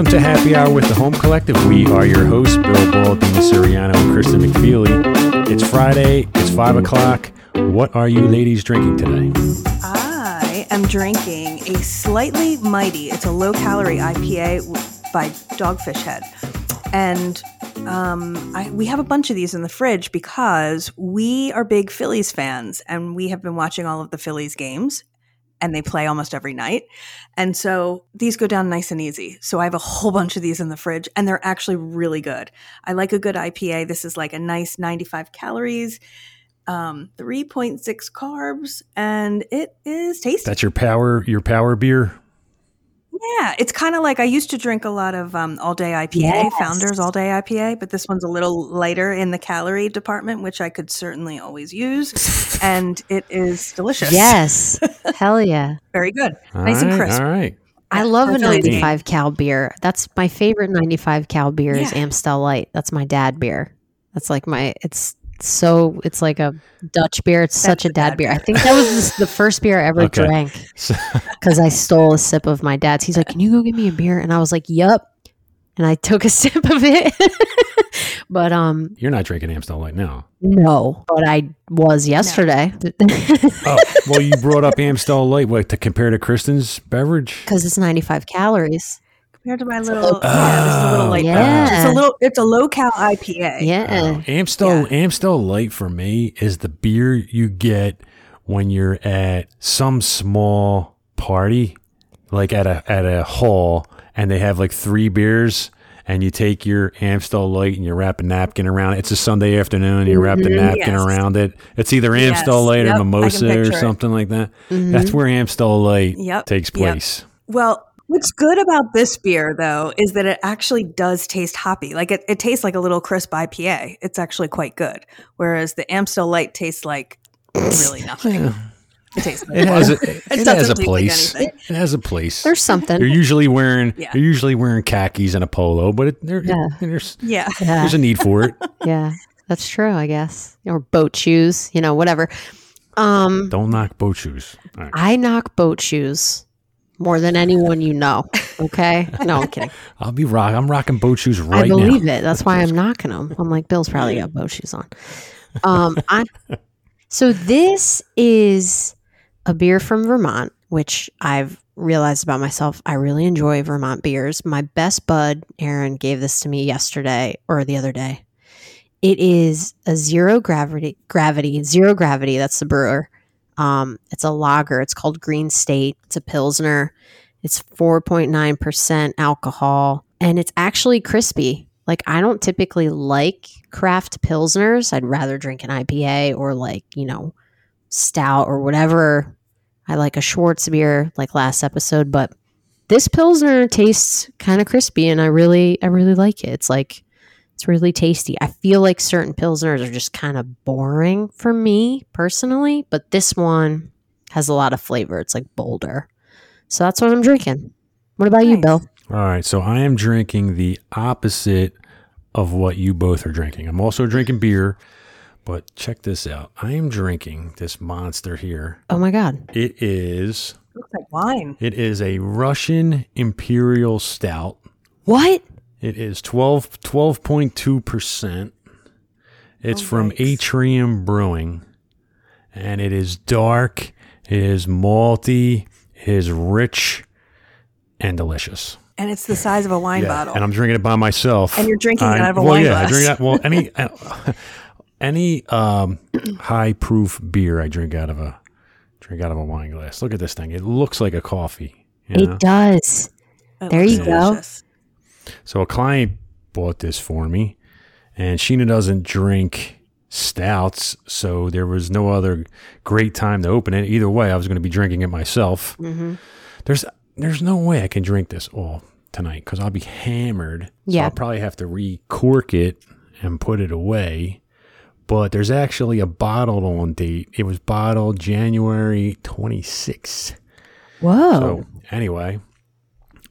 Welcome to Happy Hour with the Home Collective. We are your hosts, Bill Ball, Dina Siriano, and Kristen McFeely. It's Friday. It's five o'clock. What are you ladies drinking today? I am drinking a slightly mighty. It's a low calorie IPA by Dogfish Head, and um, I, we have a bunch of these in the fridge because we are big Phillies fans, and we have been watching all of the Phillies games, and they play almost every night, and so these go down nice and easy. So I have a whole bunch of these in the fridge, and they're actually really good. I like a good IPA. This is like a nice 95 calories um, 3.6 carbs, and it is tasty. That's your power, your power beer. Yeah, it's kind of like I used to drink a lot of um, all day IPA, Yes. Founders All Day IPA, but this one's a little lighter in the calorie department, which I could certainly always use, and it is delicious. Yes. Hell yeah. very good, All nice and crisp. All right. I love a That's really 95 cal beer. That's my favorite 95 cal beer is Amstel Light. That's my dad beer. That's like my it's so it's like a Dutch beer. It's such a dad dad beer. I think that was the, the first beer I ever Okay. drank because I stole a sip of my dad's. He's like, "Can you go get me a beer?" And I was like, "Yup." And I took a sip of it. but um you're not drinking Amstel Light now. no, but I was yesterday. Oh, well, you brought up Amstel Light. What to compare to Kristen's beverage? Cuz it's 95 calories. Compared to my little, yeah, this is a little Oh, light. yeah. beverage. It's a little, it's a low cal IPA. Yeah. Oh, Amstel Amstel Light for me is the beer you get when you're at some small party, like at a at a hall, and they have like three beers, and you take your Amstel Light and you wrap a napkin around it. It's a Sunday afternoon, you wrap the mm-hmm. napkin Yes. around it. It's either Yes. Amstel Light Yep, or can Mimosa or picture it. something like that. Mm-hmm. That's where Amstel Light Yep, takes yep. place. Well, what's good about this beer though is that it actually does taste hoppy. Like it, it tastes like a little crisp IPA. It's actually quite good. Whereas the Amstel Light tastes like really nothing. It tastes like It has a, water. it, has a taste like place. it has a place. There's something. They're usually wearing Yeah. they're usually wearing khakis and a polo, but it, there- Yeah. there's Yeah. Yeah. there's a need for it. Yeah, that's true, I guess. Or boat shoes, you know, whatever. Um, Don't knock boat shoes. All right. I knock boat shoes more than anyone you know. Okay, no, I'm kidding. I'll be rock. I'm rocking boat shoes right now. I believe now. it. That's why I'm knocking them. I'm like, Bill's probably got boat shoes on. Um, I, so this is a beer from Vermont, which I've realized about myself. I really enjoy Vermont beers. My best bud, Aaron, gave this to me yesterday or the other day. It is a zero gravity, gravity, zero gravity. That's the brewer. Um, it's a lager. It's called Green State. It's a pilsner. It's 4.9% alcohol and it's actually crispy. Like I don't typically like craft pilsners. I'd rather drink an IPA or like, you know, stout or whatever. I like a Schwartz beer like last episode, but this pilsner tastes kind of crispy and I really I really like it. It's like it's really tasty. I feel like certain pilsners are just kind of boring for me personally, but this one has a lot of flavor. It's like bolder. So that's what I'm drinking. What about you, Bill? All right. So I am drinking the opposite of what you both are drinking. I'm also drinking beer, but check this out. I am drinking this monster here. Oh my god. It is Looks like wine. it is a Russian Imperial Stout. What? It is 12 12.2%. It's Oh, from yikes. Atrium Brewing. And it is dark, it is malty, it is rich and delicious. And it's the size of a wine Yeah, bottle. And I'm drinking it by myself. And you're drinking it out of a well, wine yeah, I glass. drink that. Well, any any um, high proof beer I drink out of a drink out of a wine glass. Look at this thing. It looks like a coffee. You know? It does. It there looks you go. So a client bought this for me, and Sheena doesn't drink stouts, so there was no other great time to open it. Either way, I was going to be drinking it myself. hmm There's there's no way I can drink this all tonight because I'll be hammered. So Yeah. I'll probably have to recork it and put it away. But there's actually a bottled on date. It was bottled January 26th. Whoa. So anyway,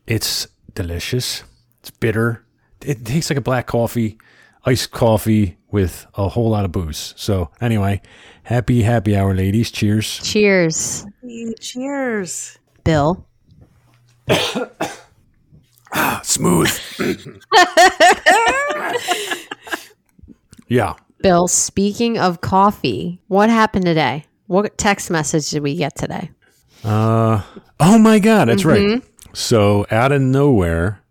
it's delicious. It's bitter. It tastes like a black coffee, iced coffee with a whole lot of booze. So anyway, happy happy hour, ladies. Cheers. Cheers, Cheers. Bill. Ah, smooth. yeah. Bill, speaking of coffee, what happened today? What text message did we get today? Uh, oh my God, that's Mm-hmm. right. So out of nowhere,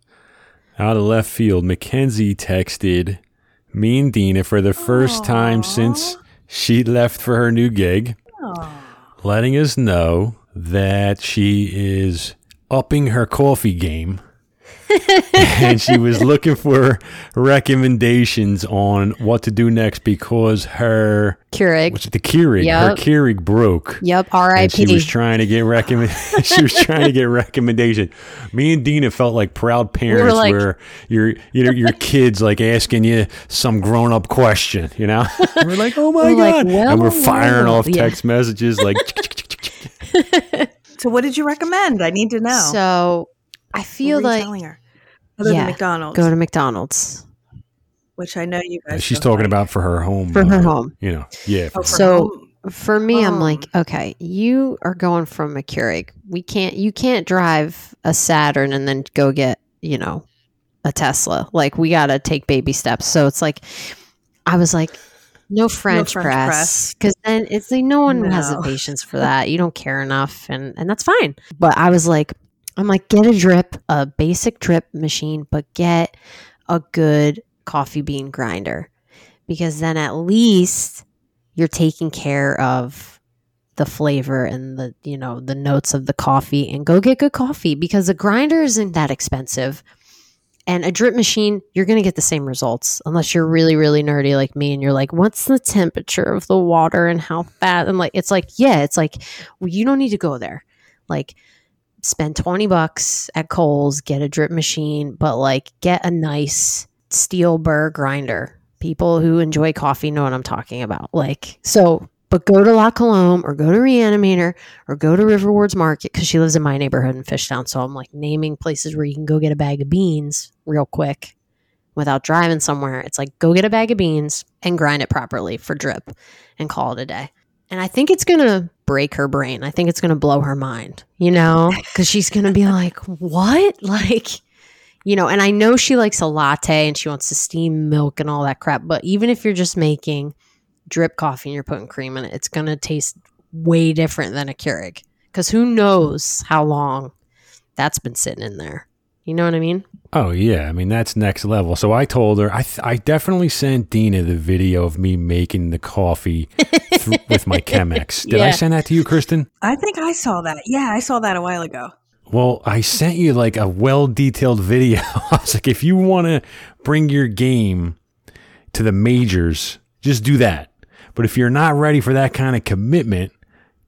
out of left field, Mackenzie texted me and Dina for the first time since she left for her new gig, letting us know that she is upping her coffee game. and she was looking for recommendations on what to do next because her Keurig. what's it, the Keurig, her Yep. Keurig broke. Yep. And R.I.P. she was trying to get recommend. she was trying to get recommendation. Me and Dina felt like proud parents, like- where your you know your kids like asking you some grown up question. You know, we're like, oh my We're like, god, well, and we're firing well, off yeah. text messages like. So what did you recommend? I need to know. So I What feel were you like telling her? Other Yeah, than McDonald's, go to McDonald's. which I know you guys. She's talking like. about for her home. For her home. You know, yeah. Oh, for for So- home. For me, I'm Um, like, okay, you are going from a Keurig. We can't, you can't drive a Saturn and then go get, you know, a Tesla. Like, we got to take baby steps. So it's like, I was like, no French, French press. press. Because then it's like, no one has the patience for that. You don't care enough. And, and that's fine. But I was like, I'm like, get a drip, a basic drip machine, but get a good coffee bean grinder. Because then at least you're taking care of the flavor and the you know the notes of the coffee and go get good coffee. Because a grinder isn't that expensive. And a drip machine you're going to get the same results unless you're really really nerdy like me and you're like what's the temperature of the water and how fast and like it's like yeah it's like well, you don't need to go there. Like spend 20 bucks at Kohl's get a drip machine but like get a nice steel burr grinder people who enjoy coffee know what I'm talking about. Like, so, but go to La Colombe or go to Reanimator or go to Riverwards Market because she lives in my neighborhood in Fishtown. So I'm like naming places where you can go get a bag of beans real quick without driving somewhere. It's like go get a bag of beans and grind it properly for drip and call it a day. And I think it's going to break her brain. I think it's going to blow her mind, you know, because she's going to be like, what? Like, you know, and I know she likes a latte and she wants to steam milk and all that crap. But even if you're just making drip coffee and you're putting cream in it, it's going to taste way different than a Keurig. Because who knows how long that's been sitting in there. You know what I mean? Oh yeah, I mean that's next level. So I told her I th- I definitely sent Dina the video of me making the coffee th- with my Chemex. Did I send that to you, Kristen? I think I saw that. Yeah, I saw that a while ago. Well, I sent you like a well detailed video. I was like, if you want to bring your game to the majors, just do that. But if you're not ready for that kind of commitment,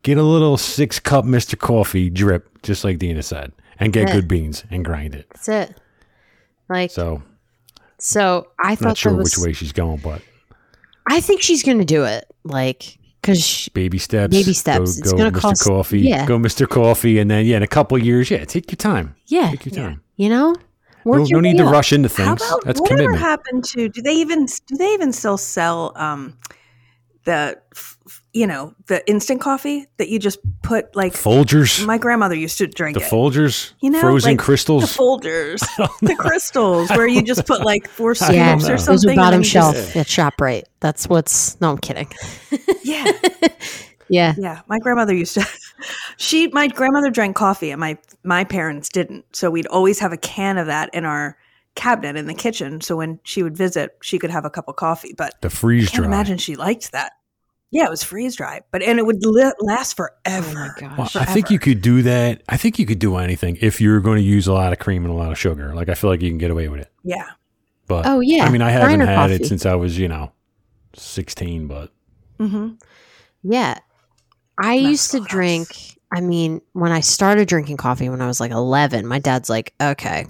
get a little six cup Mr. Coffee drip, just like Dina said, and get Yeah. good beans and grind it. That's it. Like, so, So I thought not sure that was, which way she's going, but I think she's going to do it. Like, because baby steps. Baby steps. Go, It's go gonna Mr. cost- Coffee. yeah. Go Mr. Coffee, and then yeah, in a couple years, yeah, take your time. yeah, Take your time. you know, No, your no need way to up. rush into How things. about That's whatever commitment. happened to? Do they even do they even still sell um the f- f- you know the instant coffee that you just put like Folgers. my grandmother used to drink The it. Folgers, You know, frozen like the crystals. Folgers, the crystals, where you just put like four scoops Yeah, or something. those are bottom you just- shelf at Shoprite. That's what's. No, I'm kidding. yeah, Yeah, yeah. My grandmother used to. She, my grandmother drank coffee, and my my parents didn't. So we'd always have a can of that in our cabinet in the kitchen. So when she would visit, she could have a cup of coffee. But the freeze I can't dry. imagine she liked that. Yeah, it was freeze dried, but and it would li- last Oh forever. my gosh. Well, I think you could do that. I think you could do anything if you're going to use a lot of cream and a lot of sugar. Like I feel like you can get away with it. Yeah, But Oh yeah. I mean, I haven't grinder had it since I was, you know, 16. But hmm Yeah. I used to Maxwell House. drink, I mean, when I started drinking coffee when I was like 11, my dad's like, okay,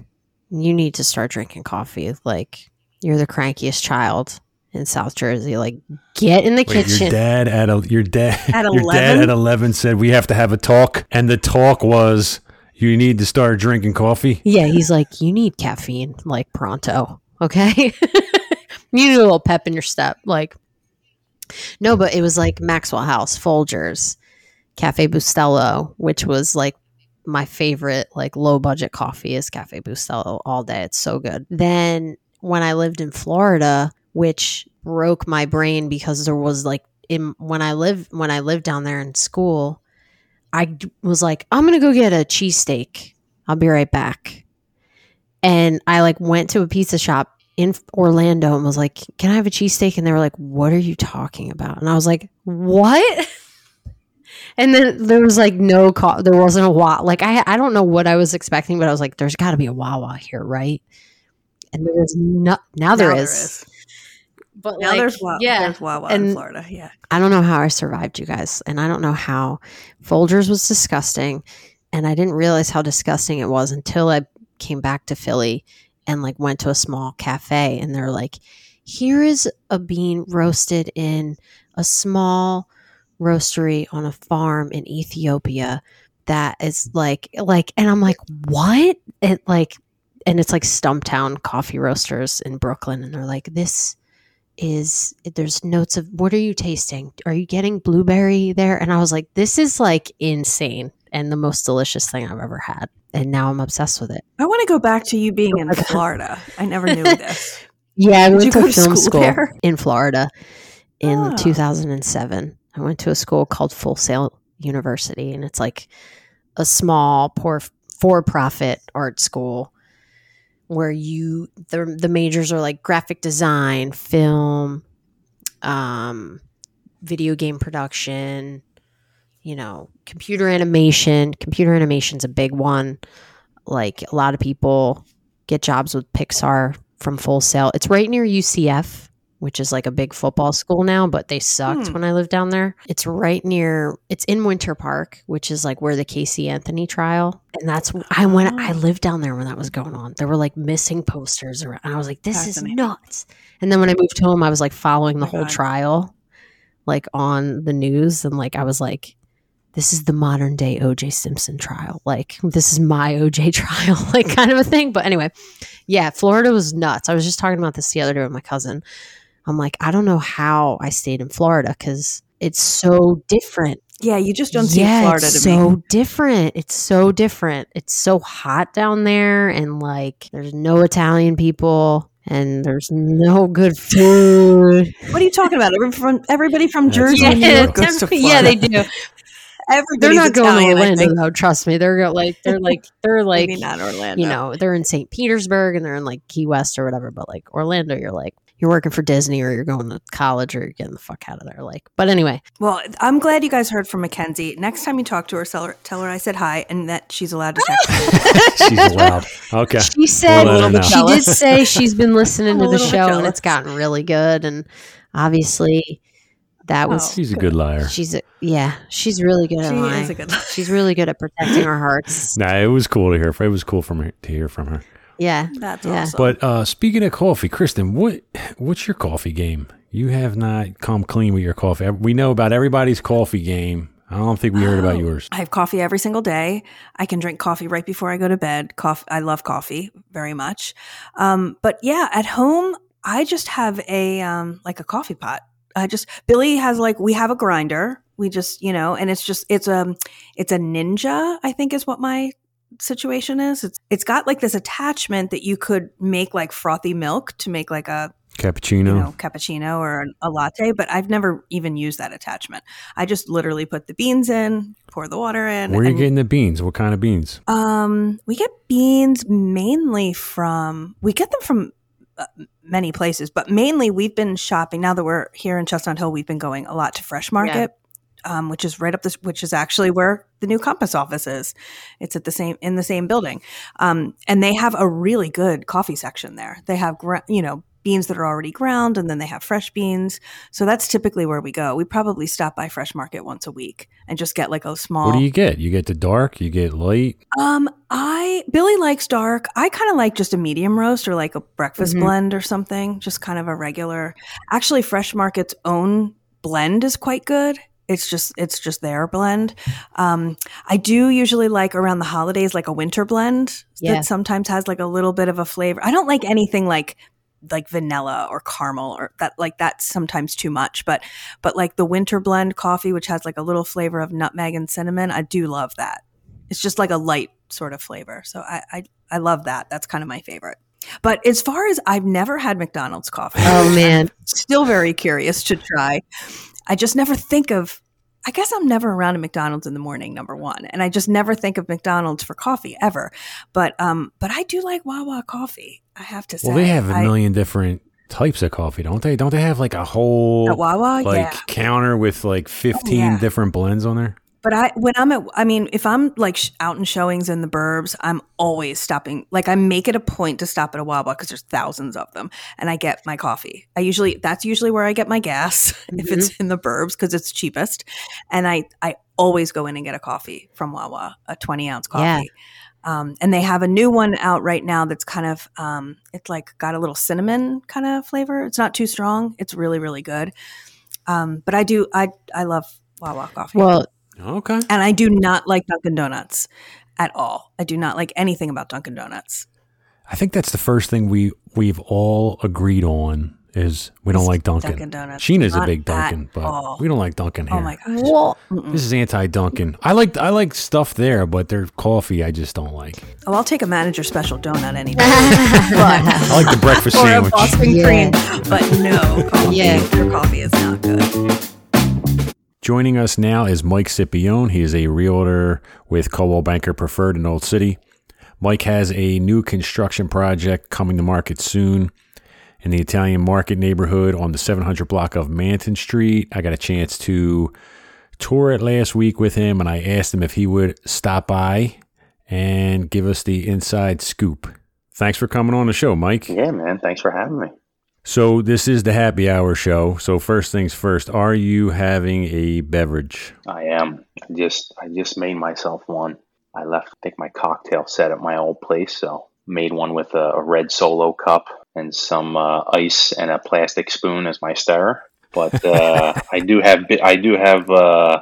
you need to start drinking coffee. Like, you're the crankiest child in South Jersey. Like, get in the wait, kitchen. your dad at a, your dad At your dad 11? at 11 said we have to have a talk, and the talk was you need to start drinking coffee. yeah, he's like, you need caffeine, like, pronto. Okay. you need a little pep in your step. Like, no, but it was like Maxwell House, Folgers, Cafe Bustelo, which was like my favorite like low budget coffee is Cafe Bustelo all day. It's so good. Then when I lived in Florida, which broke my brain because there was like in when I lived when I lived down there in school, I was like, I'm gonna go get a cheesesteak. I'll be right back. And I like went to a pizza shop in Orlando and was like, Can I have a cheesesteak? And they were like, What are you talking about? And I was like, What? And then there was like no call. There wasn't a Wawa. Like I, I don't know what I was expecting, but I was like, "There's got to be a Wawa here, right?" And there was no. Now there Now is. But Now like, there's Wawa. yeah, There's Wawa in Florida. Yeah. I don't know how I survived, you guys, and I don't know how Folgers was disgusting, and I didn't realize how disgusting it was until I came back to Philly and like went to a small cafe, and they're like, "Here is a bean roasted in a small roastery on a farm in Ethiopia that is like like," and I'm like, "What?" It like, and it's like Stumptown Coffee Roasters in Brooklyn, and they're like, "This." Is there's notes of what are you tasting? Are you getting blueberry there? And I was like, this is like insane and the most delicious thing I've ever had. And now I'm obsessed with it. I want to go back to you being in Florida. I never knew this. Yeah, I Did went to to film school school, in Florida in Ah. 2007. I went to a school called Full Sail University, and it's like a small, poor, for-profit art school where you the the majors are like graphic design, film, um, video game production, you know, computer animation. Computer animation's a big one. Like a lot of people get jobs with Pixar from Full Sail. It's right near UCF, which is like a big football school now, but they sucked Hmm. when I lived down there. It's right near it's in Winter Park, which is like where the Casey Anthony trial. And that's I went I Oh. lived down there when that was going on. There were like missing posters around. And I was like, this is nuts. And then when I moved home, I was like following the my whole God. trial like on the news and like I was like this is the modern day OJ Simpson trial. Like this is my OJ trial, like kind of a thing. But anyway, yeah, Florida was nuts. I was just talking about this the other day with my cousin. I'm like, I don't know how I stayed in Florida because it's so different. Yeah, you just don't see Florida. yeah, Florida it's so me. different. It's so different. It's so hot down there, and like there's no Italian people, and there's no good food. What are you talking about? Everybody from, everybody from Jersey and New York goes to Florida. yeah, they do. They're not going to Orlando though. Trust me, they're like they're like they're like Maybe not Orlando. you know they're in St. Petersburg and they're in like Key West or whatever. But like Orlando, you're like you're working for Disney or you're going to college or you're getting the fuck out of there. Like, but anyway, Well, I'm glad you guys heard from Mackenzie. Next time you talk to her, tell her, tell her I said hi and that she's allowed to text. She's allowed. Okay. she said We'll let her know. she did say she's been listening to the little bit show and it's gotten really good. And obviously, that was Oh. She's a good liar. she's a, yeah she's really good at She lying. a good she's really good at protecting our hearts. Nah, it was cool to hear. It was cool from her, to hear from her. Yeah, That's Yeah. awesome. But uh, speaking of coffee, Kristen, what what's your coffee game? You have not come clean with your coffee. We know about everybody's coffee game. I don't think we heard about Oh. yours. I have coffee every single day. I can drink coffee right before I go to bed. Coffee, I love coffee very much. Um, but yeah, at home, I just have a um, like a coffee pot. I just Billy has like we have a grinder. We just you know, and it's just it's a it's a Ninja. I think is what my situation is. It's it's got like this attachment that you could make like frothy milk to make like a Cappuccino. you know, cappuccino or a latte, but I've never even used that attachment. I just literally put the beans in, pour the water in. Where are you and, getting the beans? What kind of beans? Um, we get beans mainly from we get them from uh, many places, but mainly we've been shopping. Now that we're here in Chestnut Hill, we've been going a lot to Fresh Market. Um, which is right up this, which is actually where the new Compass office is. It's at the same in the same building, um, and they have a really good coffee section there. They have gr- you know beans that are already ground, and then they have fresh beans. So that's typically where we go. We probably stop by Fresh Market once a week and just get like a small. What do you get? You get the dark. You get light. Um, I Billy likes dark. I kind of like just a medium roast or like a breakfast Mhm. blend or something. Just kind of a regular. Actually, Fresh Market's own blend is quite good. It's just it's just their blend. Um, I do usually like around the holidays like a winter blend Yeah. that sometimes has like a little bit of a flavor. I don't like anything like like vanilla or caramel or that like that's sometimes too much but but like the winter blend coffee which has like a little flavor of nutmeg and cinnamon i do love that It's just like a light sort of flavor. So I, I, I love that. That's kind of my favorite. But as far as I've never had McDonald's coffee. Oh man. Still very curious to try. I just never think of I guess I'm never around a McDonald's in the morning, number one, and I just never think of McDonald's for coffee ever. But um, but I do like Wawa coffee. I have to say. Well, they have a I- million different types of coffee, don't they? Don't they have like a whole At Wawa, like yeah. counter with like 15 yeah. different blends on there? But I, when I'm at, I mean, if I'm like sh- out in showings in the burbs, I'm always stopping. Like I make it a point to stop at a Wawa because there's thousands of them, and I get my coffee. I usually that's usually where I get my gas if it's in the burbs because it's cheapest, and I I always go in and get a coffee from Wawa, a 20 ounce coffee. Yeah. Um, and they have a new one out right now that's kind of um, it's like got a little cinnamon kind of flavor. It's not too strong. It's really really good. Um, but I do I I love Wawa coffee. Well, Okay. And I do not like Dunkin' Donuts at all. I do not like anything about Dunkin' Donuts. I think that's the first thing we we've all agreed on is we don't like Dunkin'. Dunkin' Donuts. Sheena's a big Dunkin', but all. we don't like Dunkin' oh here. Oh my gosh. well, This is anti Dunkin'. I like I like stuff there, but their coffee I just don't like. Oh, I'll take a manager special donut any day. I like the breakfast or a sandwich. Boston Yeah. cream. But no coffee. Yeah. Your coffee is not good. Joining us now is Mike Scipione. He is a realtor with Coldwell Banker Preferred in Old City. Mike has a new construction project coming to market soon in the Italian Market neighborhood on the 700 block of Manton Street. I got a chance to tour it last week with him, and I asked him if he would stop by and give us the inside scoop. Thanks for coming on the show, Mike. Yeah, man. Thanks for having me. So this is the happy hour show. So first things first, are you having a beverage? I am. I just I just made myself one. I left I think my cocktail set at my old place, so made one with a, a red solo cup and some uh, ice and a plastic spoon as my stirrer. But uh, I do have I do have uh,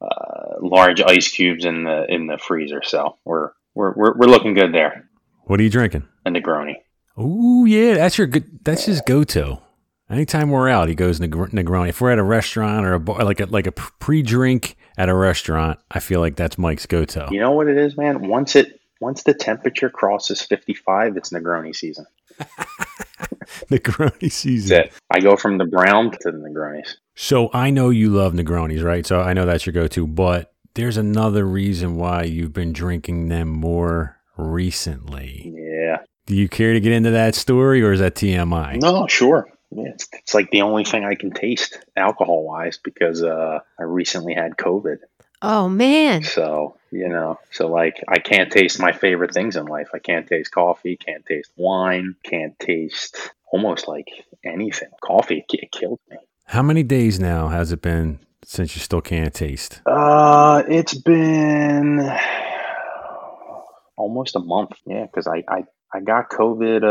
uh, large ice cubes in the in the freezer, so we're we're we're, we're looking good there. What are you drinking? A Negroni. Oh yeah, that's your good. That's his go-to. Anytime we're out, he goes Negr- Negroni. If we're at a restaurant or a bar, like a like a pre-drink at a restaurant, I feel like that's Mike's go-to. You know what it is, man? Once it once the temperature crosses 55, it's Negroni season. Negroni season. I go from the brown to the Negronis. So I know you love Negronis, right? So I know that's your go-to. But there's another reason why you've been drinking them more recently. Yeah. Do you care to get into that story, or is that TMI? No, sure. It's, it's like the only thing I can taste alcohol wise because uh, I recently had COVID. oh man. So, you know, so like I can't taste my favorite things in life. I can't taste coffee, can't taste wine, can't taste almost like anything. Coffee, it, it killed me. How many days now has it been since you still can't taste? Uh, it's been almost a month. Yeah, because I, I, I got COVID.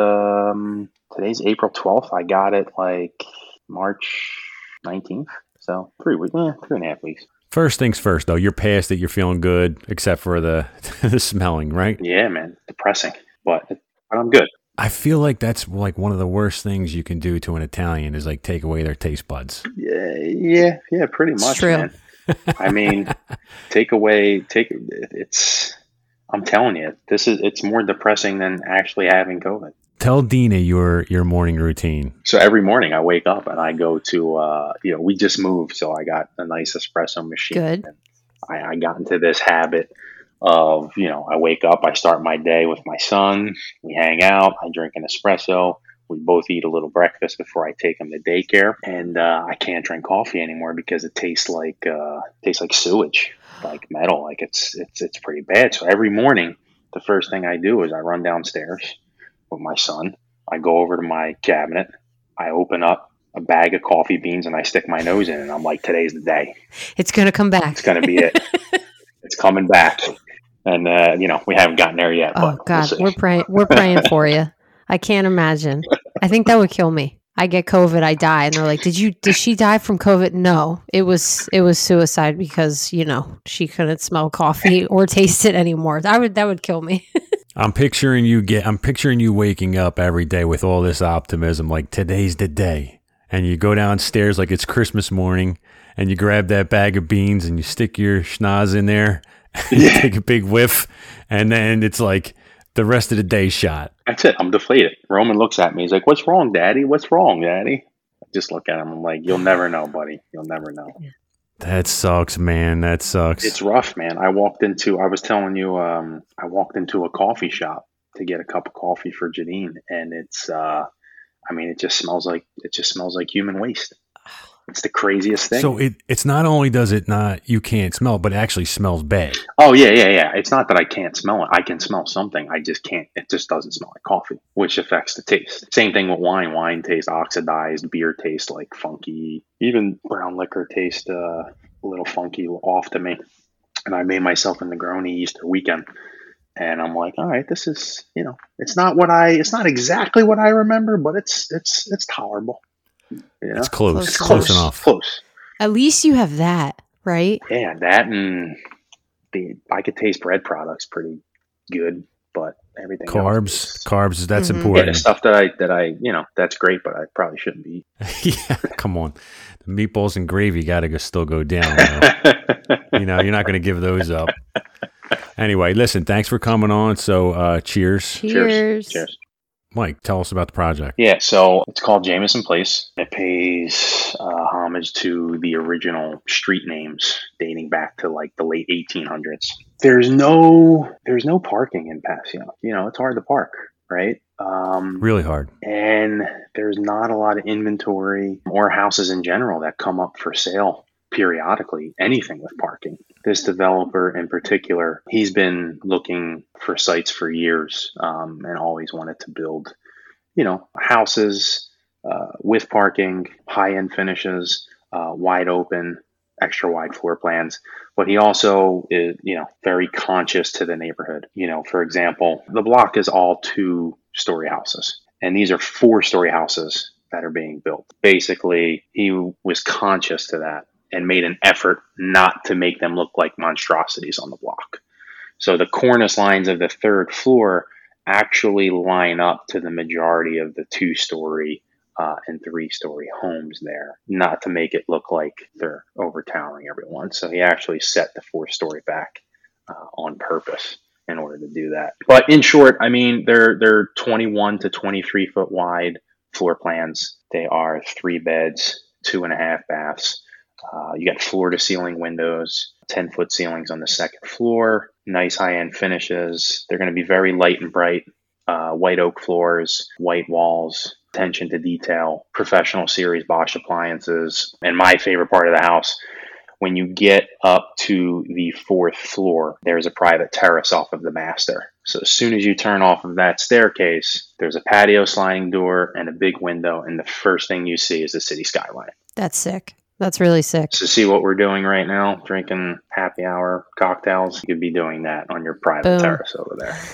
Um, today's April 12th. I got it like March 19th. So three weeks, yeah, three and a half weeks. First things first, though. You're past it. You're feeling good, except for the the smelling, right? Yeah, man, depressing, but, but I'm good. I feel like that's like one of the worst things you can do to an Italian is like take away their taste buds. Yeah, yeah, yeah, pretty much, true. man. I mean, take away, take it's. I'm telling you, this is it's more depressing than actually having COVID. Tell Dina your your morning routine. So every morning I wake up and I go to, uh, you know, we just moved, so I got a nice espresso machine. Good. And I, I got into this habit of, you know, I wake up, I start my day with my son, we hang out, I drink an espresso, we both eat a little breakfast before I take him to daycare, and uh, I can't drink coffee anymore because it tastes like uh, tastes like sewage, like metal, like it's it's it's pretty bad. So every morning, the first thing I do is I run downstairs with my son. I go over to my cabinet. I open up a bag of coffee beans and I stick my nose in, and I'm like, today's the day. It's gonna come back. It's going to be it. it's coming back. And, uh, you know, we haven't gotten there yet. Oh but we'll God, we're praying. We're praying for you. I can't imagine. I think that would kill me. I get COVID, I die, and they're like, "Did you? Did she die from COVID?" No, it was it was suicide because you know she couldn't smell coffee or taste it anymore. I would that would kill me. I'm picturing you get. I'm picturing you waking up every day with all this optimism, like today's the day, and you go downstairs like it's Christmas morning, and you grab that bag of beans and you stick your schnoz in there, you Yeah. take a big whiff, and then it's like the rest of the day shot. That's it. I'm deflated. Roman looks at me. He's like, "What's wrong, Daddy? What's wrong, Daddy?" I just look at him. I'm like, "You'll never know, buddy. You'll never know." That sucks, man. That sucks. It's rough, man. I walked into. I was telling you. Um, I walked into a coffee shop to get a cup of coffee for Janine, and it's. Uh, I mean, it just smells like it just smells like human waste. It's the craziest thing. so it it's not only does it not you can't smell, but it actually smells bad. Oh yeah, yeah, yeah. It's not that I can't smell it. I can smell something. I just can't. It just doesn't smell like coffee, which affects the taste. Same thing with wine. Wine tastes oxidized. Beer tastes like funky. Even brown liquor tastes uh, a little funky off to me. And I made myself a Negroni Easter weekend, and I'm like, all right, this is you know, it's not what I. It's not exactly what I remember, but it's it's it's tolerable. You know? It's close. Close It's enough. close enough. Close. At least you have that, right? Yeah, that and the I could taste bread products pretty good, but everything else Carbs, is- carbs. That's Mhm. Important. the stuff that I that I you know that's great, but I probably shouldn't be. yeah, come on. The meatballs and gravy got to go, still go down. though. you know, you're not going to give those up. Anyway, listen, thanks for coming on. So, uh, cheers. Cheers. Cheers. Mike, tell us about the project. Yeah, so it's called Jameson Place. It pays uh, homage to the original street names dating back to like the late 1800s. There's no there's no parking in Passyunk. You know, it's hard to park, right? Um, Really hard. and there's not a lot of inventory or houses in general that come up for sale periodically anything with parking this developer in particular he's been looking for sites for years um, and always wanted to build you know houses uh, with parking high end finishes uh, wide open extra wide floor plans. But he also is you know very conscious to the neighborhood. You know for example the block is all two story houses and these are four story houses that are being built. Basically he was conscious to that and made an effort not to make them look like monstrosities on the block so the cornice lines of the third floor actually line up to the majority of the two story uh, and three story homes there, not to make it look like they're overtowering everyone. So he actually set the four story back uh, on purpose in order to do that. But in short, I mean, they're they're 21 to 23 foot wide floor plans. They are three beds, two and a half baths. Uh, you got floor to ceiling windows, 10 foot ceilings on the second floor, nice high end finishes. They're going to be very light and bright, uh, white oak floors, white walls, attention to detail, professional series Bosch appliances. And my favorite part of the house, when you get up to the fourth floor, there's a private terrace off of the master. So as soon as you turn off of that staircase, there's a patio sliding door and a big window, and the first thing you see is the city skyline. That's sick. That's really sick. To see what we're doing right now, drinking happy hour cocktails, you could be doing that on your private Boom. terrace over there.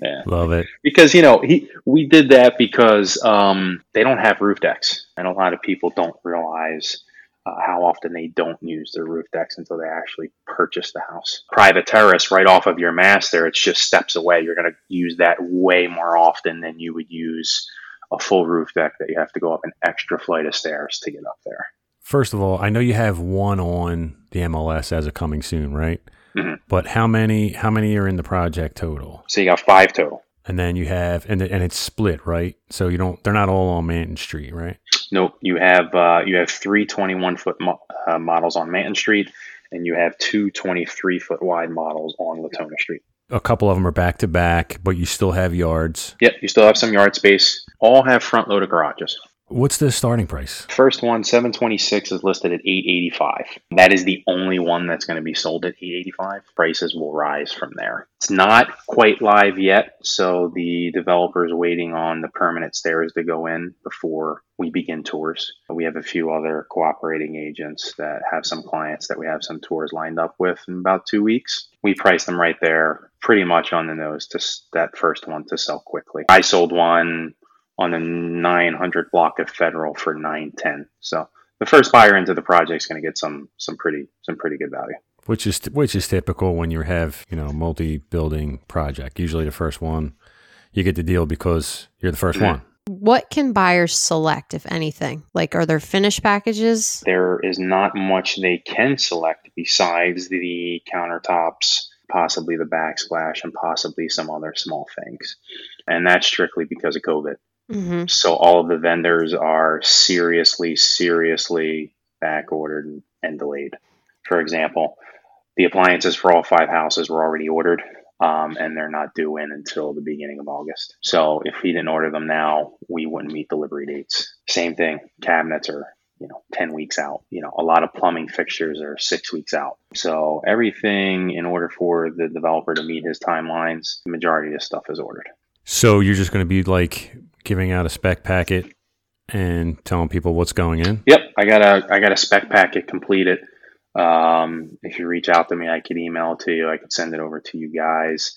Yeah Love it. because you know he we did that because um, they don't have roof decks and a lot of people don't realize uh, how often they don't use their roof decks until they actually purchase the house private terrace right off of your master it's just steps away you're going to use that way more often than you would use a full roof deck that you have to go up an extra flight of stairs to get up there First of all, I know you have one on the MLS as a coming soon, right? Mhm. But how many how many are in the project total? so you got five total And then you have and and it's split, right? So you don't they're not all on Manton Street, right? Nope. You have uh, you have three 21 foot mo- uh, models on Manton Street, and you have two 23 foot wide models on Latona Street. A couple of them are back to back, but you still have yards. Yep. You still have some yard space. All have front loaded garages. What's the starting price? First one, 726, is listed at 885. That is the only one that's going to be sold at 885. Prices will rise from there. It's not quite live yet, so the developer is waiting on the permanent stairs to go in before we begin tours. We have a few other cooperating agents that have some clients that we have some tours lined up with in about two weeks. We price them right there, pretty much on the nose to that first one to sell quickly. I sold one on the 900 block of federal for 910 so the first buyer into the project is going to get some some pretty some pretty good value Which is which is typical when you have, you know, multi-building project. Usually the first one you get the deal because you're the 1st Mhm. one. What can buyers select, if anything? Like, are there finished packages? there is not much they can select besides the countertops possibly the backsplash, and possibly some other small things. And that's strictly because of COVID. Hmm So all of the vendors are seriously, seriously back ordered and delayed. For example, the appliances for all five houses were already ordered, um, and they're not due in until the beginning of August. So if we didn't order them now, we wouldn't meet delivery dates. Same thing, cabinets are you know 10 weeks out you know a lot of plumbing fixtures are six weeks out so everything in order for the developer to meet his timelines the majority of stuff is ordered So you're just going to be like giving out a spec packet and telling people what's going in. Yep, I got a I got a spec packet completed. Um, if you reach out to me, I could email it to you. I could send it over to you guys.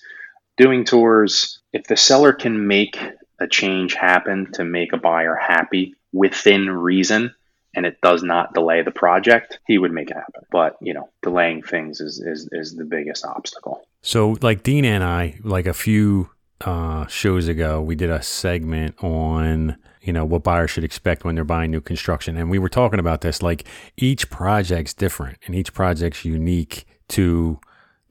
Doing tours. If the seller can make a change happen to make a buyer happy within reason, and it does not delay the project, he would make it happen. But you know, delaying things is is, is the biggest obstacle. So like Dean and I, like a few uh, shows ago, we did a segment on you know what buyers should expect when they're buying new construction, and we were talking about this. Like each project's different, and each project's unique to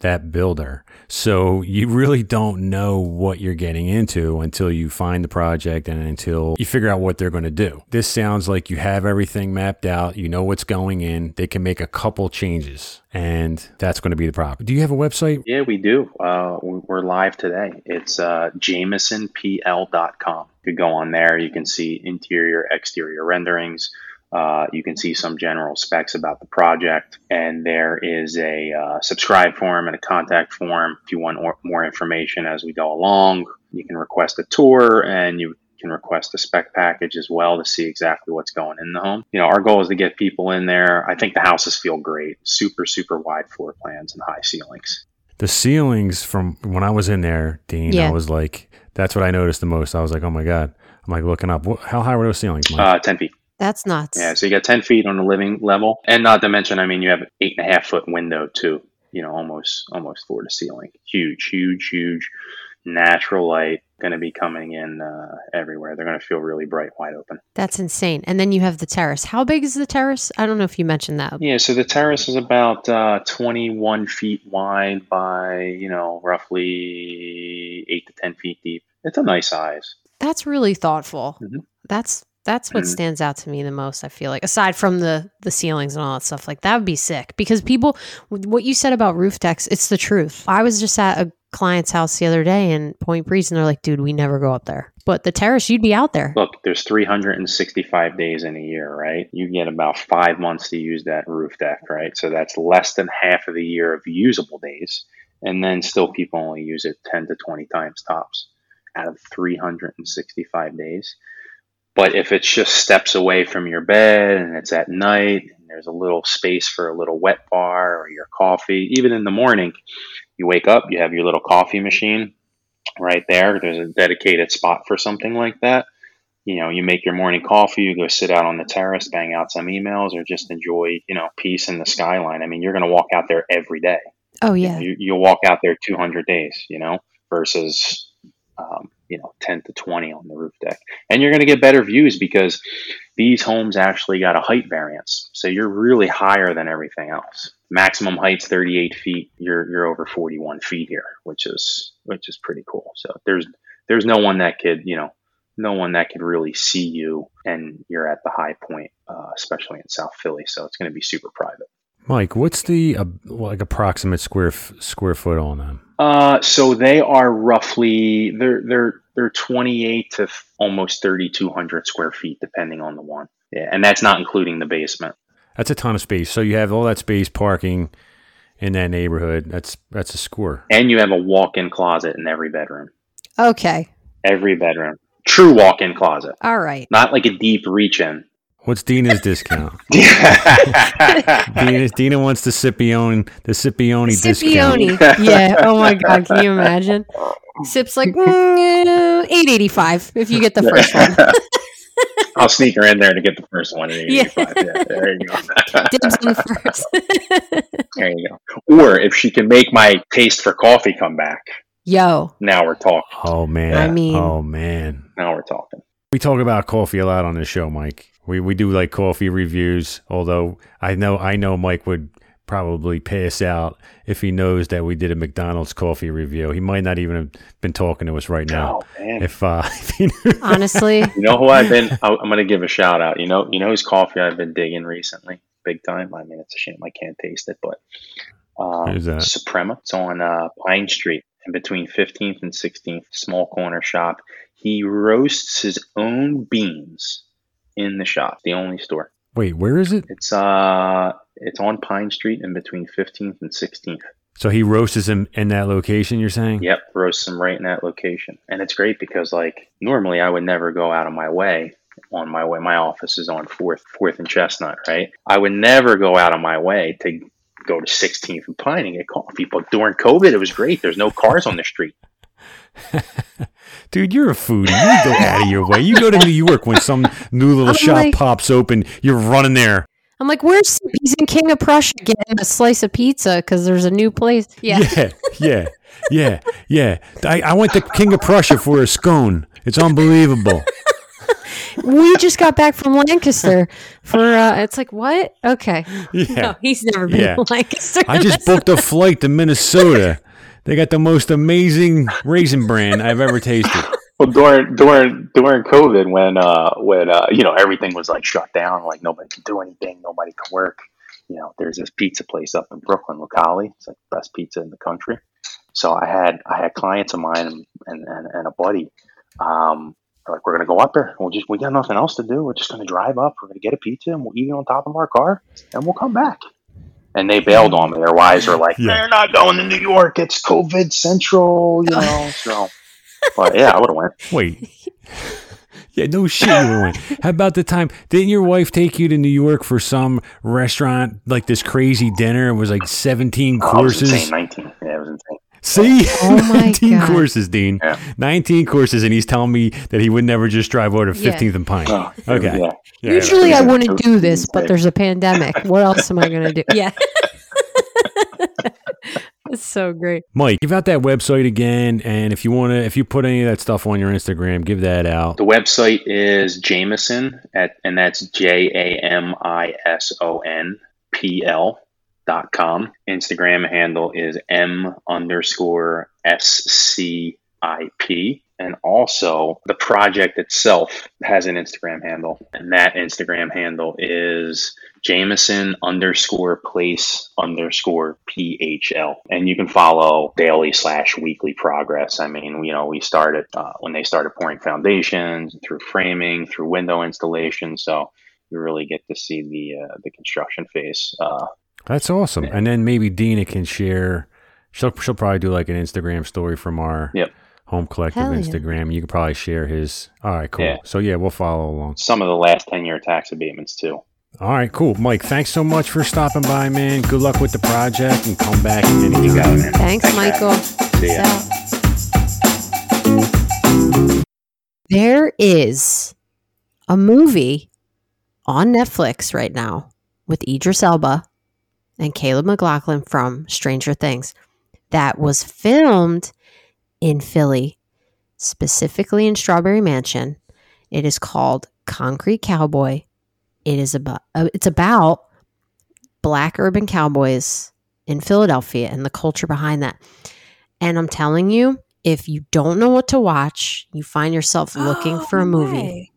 that builder. So you really don't know what you're getting into until you find the project and until you figure out what they're going to do. This sounds like you have everything mapped out, you know what's going in, they can make a couple changes and that's going to be the problem. Do you have a website? Yeah, we do. Uh, we- we're live today. It's uh, jamesonpl.com. You could go on there. You can see interior, exterior renderings. Uh, you can see some general specs about the project, and there is a uh, subscribe form and a contact form. If you want more, more information as we go along, you can request a tour and you can request a spec package as well to see exactly what's going in the home. You know, our goal is to get people in there. I think the houses feel great, super, super wide floor plans and high ceilings. The ceilings from when I was in there, Dean, Yeah. I was like, that's what I noticed the most. I was like, oh my God. I'm like looking up. How high were those ceilings? Mike? Uh, 10 feet. That's nuts. Yeah, so you got 10 feet on the living level. And not to mention, I mean, you have an eight and a half foot window too, you know, almost, almost floor to ceiling. Huge, huge, huge natural light going to be coming in uh, everywhere. They're going to feel really bright, wide open. That's insane. And then you have the terrace. How big is the terrace? I don't know if you mentioned that. Yeah, so the terrace is about uh, 21 feet wide by, you know, roughly eight to 10 feet deep. It's a nice size. That's really thoughtful. Mhm. That's that's what Mhm. stands out to me the most. I feel like aside from the the ceilings and all that stuff, like that would be sick because people. What you said about roof decks, it's the truth. I was just at a client's house the other day in Point Breeze, and they're like, "Dude, we never go up there." But the terrace, you'd be out there. Look, there's 365 days in a year, right? You get about five months to use that roof deck, right? So that's less than half of the year of usable days. And then still people only use it 10 to 20 times tops out of 365 days. But if it's just steps away from your bed and it's at night and there's a little space for a little wet bar or your coffee, even in the morning, you wake up, you have your little coffee machine right there. There's a dedicated spot for something like that. You know, you make your morning coffee, you go sit out on the terrace, bang out some emails, or just enjoy, you know, peace in the skyline. I mean, you're going to walk out there every day. Oh yeah, You, you'll walk out there 200 days, you know, versus, um, you know, 10 to 20 on the roof deck. And you're going to get better views because these homes actually got a height variance. So you're really higher than everything else. Maximum height's 38 feet. You're, you're over 41 feet here, which is, which is pretty cool. So there's, there's no one that could, you know, no one that could really see you and you're at the high point, uh, especially in South Philly. So it's going to be super private. Mike, what's the uh, like approximate square f- square foot on them? Uh, so they are roughly they're they're they're 28 to f- almost 3200 square feet depending on the one. Yeah, and that's not including the basement. That's a ton of space. So you have all that space parking in that neighborhood. That's that's a score. And you have a walk-in closet in every bedroom. okay, Every bedroom. True walk-in closet. all right. Not like a deep reach-in. What's Dina's discount? Dina, Dina wants the Scipione the Scipione discount. Scipione. yeah. Oh my god, can you imagine? Sip's like mm, eight eighty five if you get the first one. I'll sneak her in there to get the first one Yeah. Yeah. there you go. Dibs on the first. there you go. Or if she can make my taste for coffee come back, Yo, now we're talking. Oh man. I mean- oh man. Now we're talking. We talk about coffee a lot on this show, Mike. We we do like coffee reviews, although I know I know Mike would probably pass out if he knows that we did a McDonald's coffee review. He might not even have been talking to us right now. Oh. If uh, if he Honestly, you know who I've been? I'm going to give a shout out. You know, you know whose coffee I've been digging recently, big time. I mean, it's a shame I can't taste it, but um, Suprema. It's on uh, Pine Street, in between 15th and 16th. Small corner shop. He roasts his own beans in the shop. The only store. wait, where is it? It's uh, it's on Pine Street, in between 15th and 16th. So he roasts him in that location. You're saying? Yep, roasts them right in that location. And it's great because like normally I would never go out of my way on my way. My office is on fourth fourth and chestnut, right? I would never go out of my way to go to 16th and Pine and get coffee. But during COVID, it was great. There's no cars on the street. Dude, you're a foodie. You go out of your way. You go to New York when some new little I'm shop like- pops open. You're running there. I'm like, where's he's in King of Prussia getting a slice of pizza because there's a new place. Yeah. Yeah, yeah, yeah, yeah. I, I went to King of Prussia for a scone. It's unbelievable. we just got back from Lancaster for uh it's like what? Okay. Yeah. No, he's never been Yeah. to Lancaster. I just booked a flight to Minnesota. They got the most amazing raisin bran I've ever tasted. Well, during during during COVID, when uh when uh you know everything was like shut down, like nobody could do anything, nobody could work. You know, there's this pizza place up in Brooklyn, Lucali. It's like the best pizza in the country. So I had I had clients of mine and and, and, a buddy. Um, like we're gonna go up there. We'll just we got nothing else to do. We're just gonna drive up. We're gonna get a pizza and we'll eat it on top of our car, and we'll come back and they bailed on me. Their wives are like, yeah. "They're not going to New York. It's COVID central," you know. so, but yeah, I would have went. Wait. Yeah, no shit, you went. How about the time? Didn't your wife take you to New York for some restaurant, like this crazy dinner? It was like 17 courses. I 19. See? Oh my 19 God. courses, Dean. Yeah. 19 courses, and he's telling me that he would never just drive over to Yeah. 15th and Pine. Oh, Okay. Yeah. Yeah, Usually I Yeah. wouldn't do this, but there's a pandemic. What else am I gonna do? Yeah. it's so great. Mike, give out that website again, and if you want to, if you put any of that stuff on your Instagram, give that out. The website is Jamison at, and that's J A M I S O N P L dot com. Instagram handle is M underscore S C I P. And also, the project itself has an Instagram handle, and that Instagram handle is Jamison underscore place underscore PHL. And you can follow daily slash weekly progress. I mean, you know, we started uh, when they started pouring foundations through framing, through window installation. So you really get to see the uh, the construction phase. Uh, That's awesome. And then maybe Dina can share. She'll she'll probably do like an Instagram story from our Yep. home collective Hell yeah. Instagram. You could probably share his. All right, cool. Yeah. So yeah, we'll follow along. some of the last 10 year tax abatements, too. All right, cool. Mike, thanks so much for stopping by, man. Good luck with the project, and come back anytime. You got it, man. Thanks, for Michael. See ya. There is a movie on Netflix right now with Idris Elba and Caleb McLaughlin from Stranger Things that was filmed in Philly, specifically in Strawberry Mansion. It is called Concrete Cowboy. It is about uh, it's about black urban cowboys in Philadelphia and the culture behind that. And I'm telling you, if you don't know what to watch, you find yourself looking for a movie, way.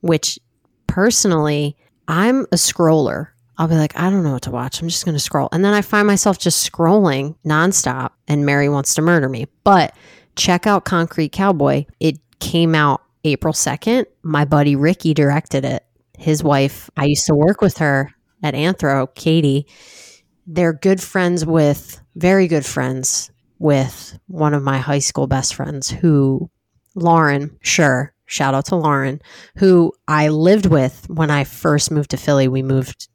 which personally, I'm a scroller. I'll be like, I don't know what to watch. I'm just going to scroll. And then I find myself just scrolling nonstop, and Mary wants to murder me. But check out Concrete Cowboy. It came out April 2nd. My buddy Ricky directed it. His wife, I used to work with her at Anthro, Katie. They're good friends with, very good friends with one of my high school best friends who, Lauren, sure, shout out to Lauren, who I lived with when I first moved to Philly. We moved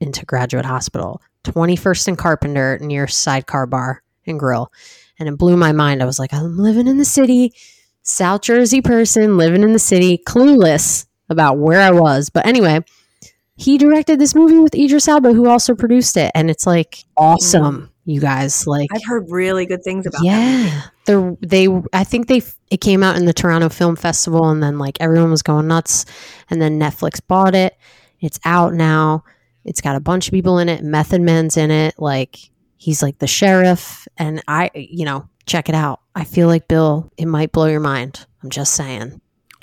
into Graduate Hospital, 21st and Carpenter near Sidecar Bar and Grill. And it blew my mind. I was like, I'm living in the city, South Jersey person, living in the city, clueless about where I was. But anyway, he directed this movie with Idris Elba, who also produced it. And it's like awesome, you guys. Like, I've heard really good things about that. yeah, the they I think they it came out in the Toronto Film Festival, and then like everyone was going nuts, and then Netflix bought it. It's out now. It's got a bunch of people in it. Method Man's in it. Like he's like the sheriff. And I, you know, check it out. I feel like Bill, it might blow your mind. I'm just saying.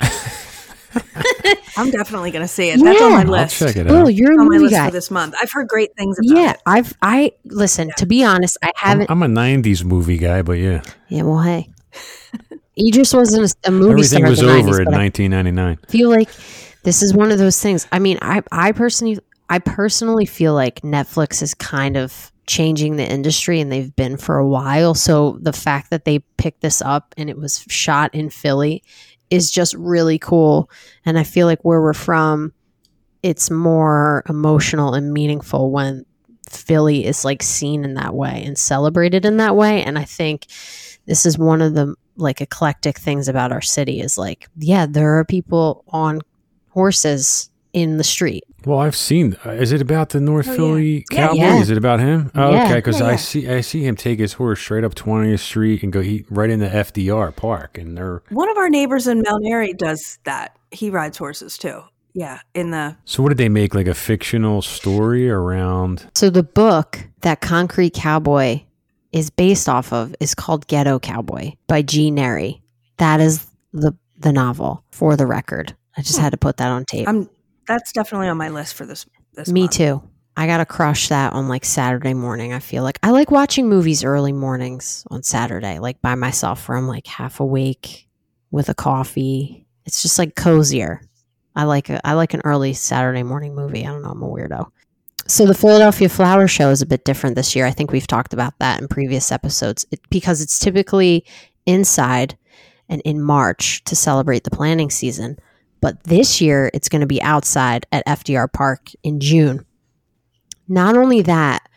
I'm definitely going to see it. That's on my Yeah. I'll list. check it Bill, out. you're a on my list guy. for this month. I've heard great things about Yeah, it. I've I listen. To be honest, I haven't. I'm a '90s movie guy, but yeah, yeah, well, hey, Idris wasn't a, a movie everything star was in the over 90s, in but I 1999. feel like this is one of those things. I mean, I I personally I personally feel like Netflix is kind of changing the industry and they've been for a while. So the fact that they picked this up and it was shot in Philly is just really cool. And I feel like where we're from, it's more emotional and meaningful when Philly is like seen in that way and celebrated in that way. And I think this is one of the like eclectic things about our city is like, yeah, there are people on horses in the street. Well, I've seen. Uh, is it about the North Oh. Philly Yeah, Cowboy? yeah. Is it about him? Oh, Yeah. okay. Because Yeah, I see, I see him take his horse straight up 20th Street and go he, right into FDR Park, and they're. One of our neighbors in Mount Airy does that. He rides horses too. Yeah, in the So, what did they make? Like a fictional story around? So the book that Concrete Cowboy is based off of is called Ghetto Cowboy by G. Neri. That is the the novel for the record. I just had to put that on tape. I'm that's definitely on my list for this this Me month. too. I gotta crush that on like Saturday morning. I feel like I like watching movies early mornings on Saturday, like by myself, where I'm like half awake with a coffee. It's just like cozier. I like a, I like an early Saturday morning movie. I don't know. I'm a weirdo. So the Philadelphia Flower Show is a bit different this year. I think we've talked about that in previous episodes it, because it's typically inside and in March to celebrate the planting season. But this year, it's going to be outside at FDR Park in June. Not only that,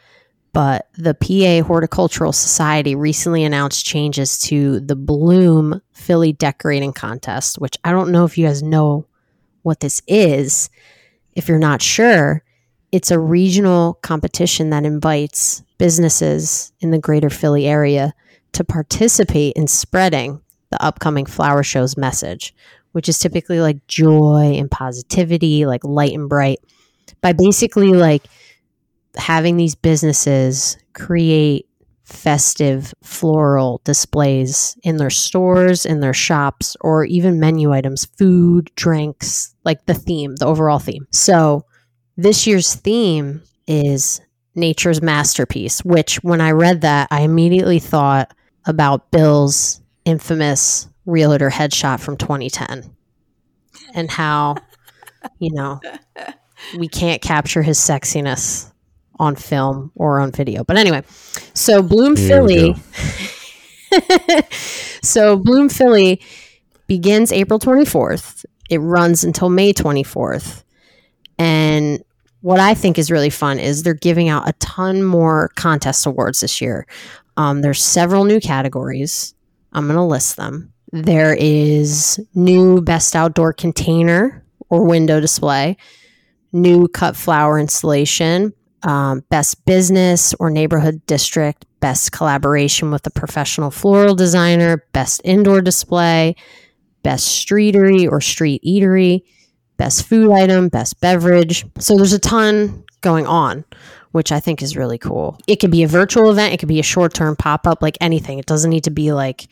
but the PA Horticultural Society recently announced changes to the Bloom Philly Decorating Contest, which I don't know if you guys know what this is. If you're not sure, it's a regional competition that invites businesses in the greater Philly area to participate in spreading the upcoming flower show's message, which is typically like joy and positivity, like light and bright, by basically like having these businesses create festive floral displays in their stores, in their shops, or even menu items, food, drinks, like the theme, the overall theme. So this year's theme is nature's masterpiece, which when I read that, I immediately thought about Bill's infamous realtor headshot from 2010 and how, you know, we can't capture his sexiness on film or on video. But anyway, so Bloom Here Philly. so Bloom Philly begins April 24th. It runs until May 24th. And what I think is really fun is they're giving out a ton more contest awards this year. Um, there's several new categories. I'm going to list them. There is new best outdoor container or window display, new cut flower installation, um, best business or neighborhood district, best collaboration with a professional floral designer, best indoor display, best streetery or street eatery, best food item, best beverage. So there's a ton going on, which I think is really cool. It could be a virtual event, it could be a short term pop up, like anything. It doesn't need to be like,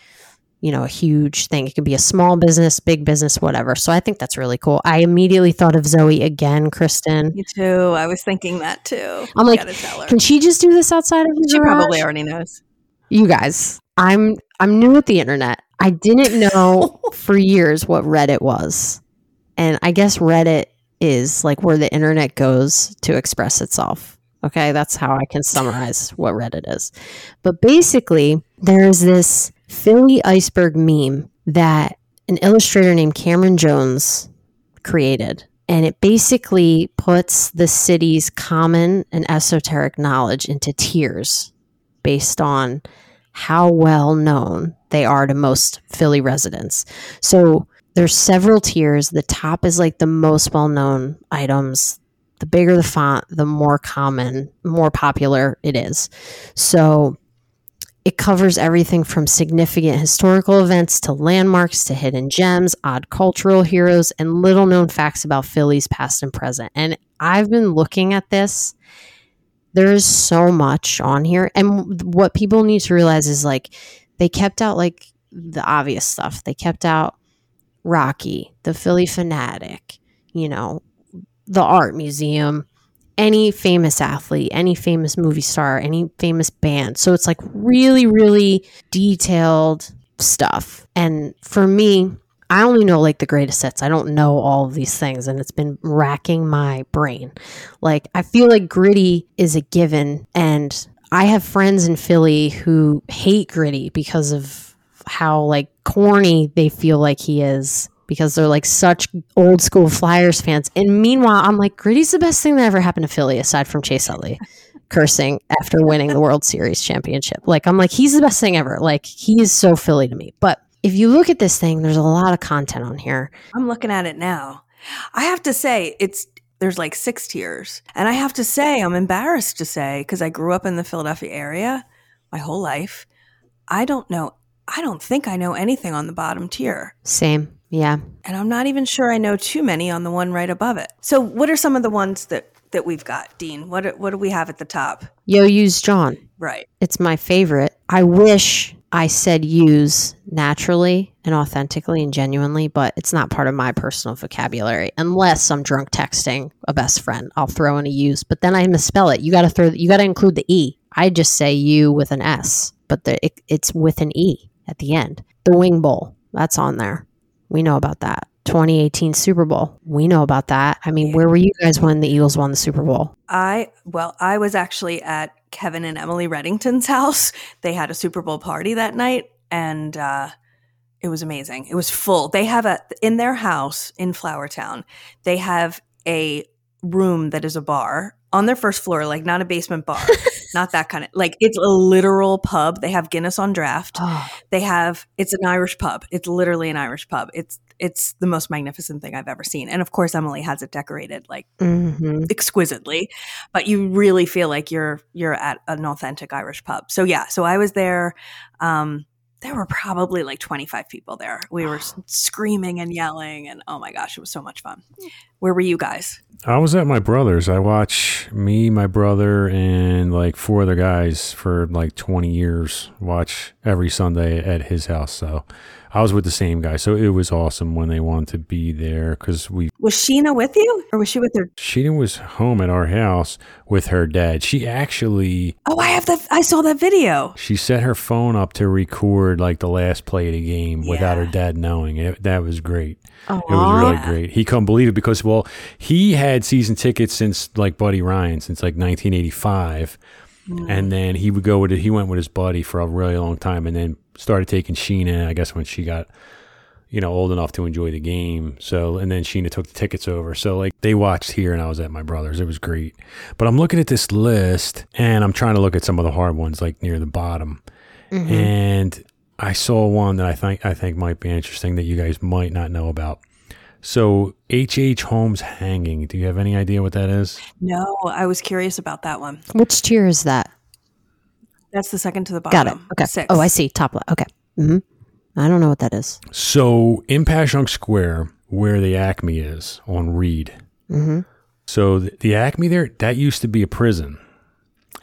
you know, a huge thing. It could be a small business, big business, whatever. So I think that's really cool. I immediately thought of Zoe again, Kristen. Me too. I was thinking that too. I'm like, gotta tell her. Can she just do this outside of the she garage? probably already knows. you guys i'm i'm new at the internet i didn't know for years what reddit was and i guess reddit is like where the internet goes to express itself okay that's how i can summarize what reddit is but basically there's this philly iceberg meme that an illustrator named cameron jones created and it basically puts the city's common and esoteric knowledge into tiers based on how well known they are to most Philly residents. So there's several tiers. The top is like the most well known items. The bigger the font, the more common, more popular it is. So It covers everything from significant historical events to landmarks to hidden gems, odd cultural heroes, and little known facts about Philly's past and present. And I've been looking at this. There's so much on here. And what people need to realize is like they kept out like the obvious stuff. They kept out Rocky, the Phillie Phanatic, you know, the art museum, any famous athlete, any famous movie star, any famous band. So it's like really, really detailed stuff. And for me, I only know like the greatest hits. I don't know all of these things, and it's been racking my brain. Like, I feel like gritty is a given, and I have friends in Philly who hate gritty because of how like corny they feel like he is because they're like such old school Flyers fans. And meanwhile, I'm like, Gritty's the best thing that ever happened to Philly aside from Chase Utley cursing after winning the World Series championship. Like, I'm like, he's the best thing ever. Like, he is so Philly to me. But if you look at this thing, there's a lot of content on here. I'm looking at it now. I have to say, it's there's like six tiers. And I have to say, I'm embarrassed to say, because I grew up in the Philadelphia area my whole life. I don't know, I don't think I know anything on the bottom tier. Same. Yeah. And I'm not even sure I know too many on the one right above it. So, what are some of the ones that that we've got, Dean? What what do we have at the top? Yo youse jawn. Right. It's my favorite. I wish I said youse naturally and authentically and genuinely, but it's not part of my personal vocabulary unless I'm drunk texting a best friend. I'll throw in a youse, but then I misspell it. You got to throw you got to include the e. I just say you with an s, but the, it, it's with an e at the end. The wing bowl, that's on there. We know about that. 2018 Super Bowl. We know about that. I mean, where were you guys when the Eagles won the Super Bowl? I well, I was actually at Kevin and Emily Reddington's house. They had a Super Bowl party that night, and uh, it was amazing. It was full. They have a in their house in Flourtown. They have a room that is a bar on their first floor, like not a basement bar, not that kind of like it's a literal pub. They have Guinness on draft. Oh, They have it's an Irish pub. It's literally an Irish pub. It's it's the most magnificent thing I've ever seen. And of course Emily has it decorated like hmm exquisitely, but you really feel like you're you're at an authentic Irish pub. So yeah, so I was there um there were probably like 25 people there. We were screaming and yelling and oh my gosh, it was so much fun. Hmm. Where were you guys? I was at my brother's. I watch me, my brother, and like four other guys for like 20 years watch every Sunday at his house. So I was with the same guy. So it was awesome when they wanted to be there because we, Was Sheena with you or was she with her Sheena was home at our house with her dad. She actually, Oh, I have the I saw that video. she set her phone up to record like the last play of the game without her dad knowing. It, that was great. Oh, It was really great. He couldn't believe it because, well, he had season tickets since like Buddy Ryan since like 1985, and then he would go with it. He went with his buddy for a really long time, and then started taking Sheena. I guess when she got, you know, old enough to enjoy the game. So, and then Sheena took the tickets over. So, like they watched here, and I was at my brother's. It was great. But I'm looking at this list, and I'm trying to look at some of the hard ones, like near the bottom, Mm-hmm. and I saw one that I think I think might be interesting that you guys might not know about. So H. H. Holmes hanging. Do you have any idea what that is? No, I was curious about that one. Which tier is that? That's the second to the bottom. Got it. Okay. Six. Oh, I see. Top left. Okay. hmm I don't know what that is. So in Passyunk Square, where the Acme is on Reed. hmm So the, the Acme there, that used to be a prison.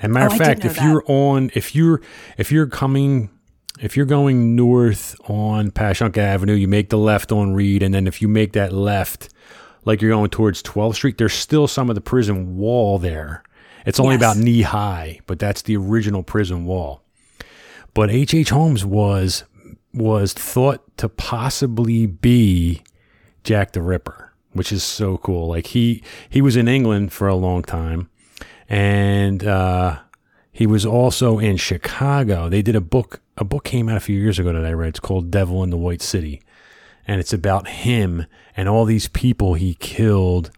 And matter Oh, of fact, if that. you're on, if you're, if you're coming, if you're going north on Passyunk Avenue, you make the left on Reed, and then if you make that left, like you're going towards 12th Street, there's still some of the prison wall there. It's only Yes. about knee high, but that's the original prison wall. But H. H. Holmes was was thought to possibly be Jack the Ripper, which is so cool. Like he he was in England for a long time, and uh, he was also in Chicago. They did a book. A book came out a few years ago that I read. It's called Devil in the White City, and it's about him and all these people he killed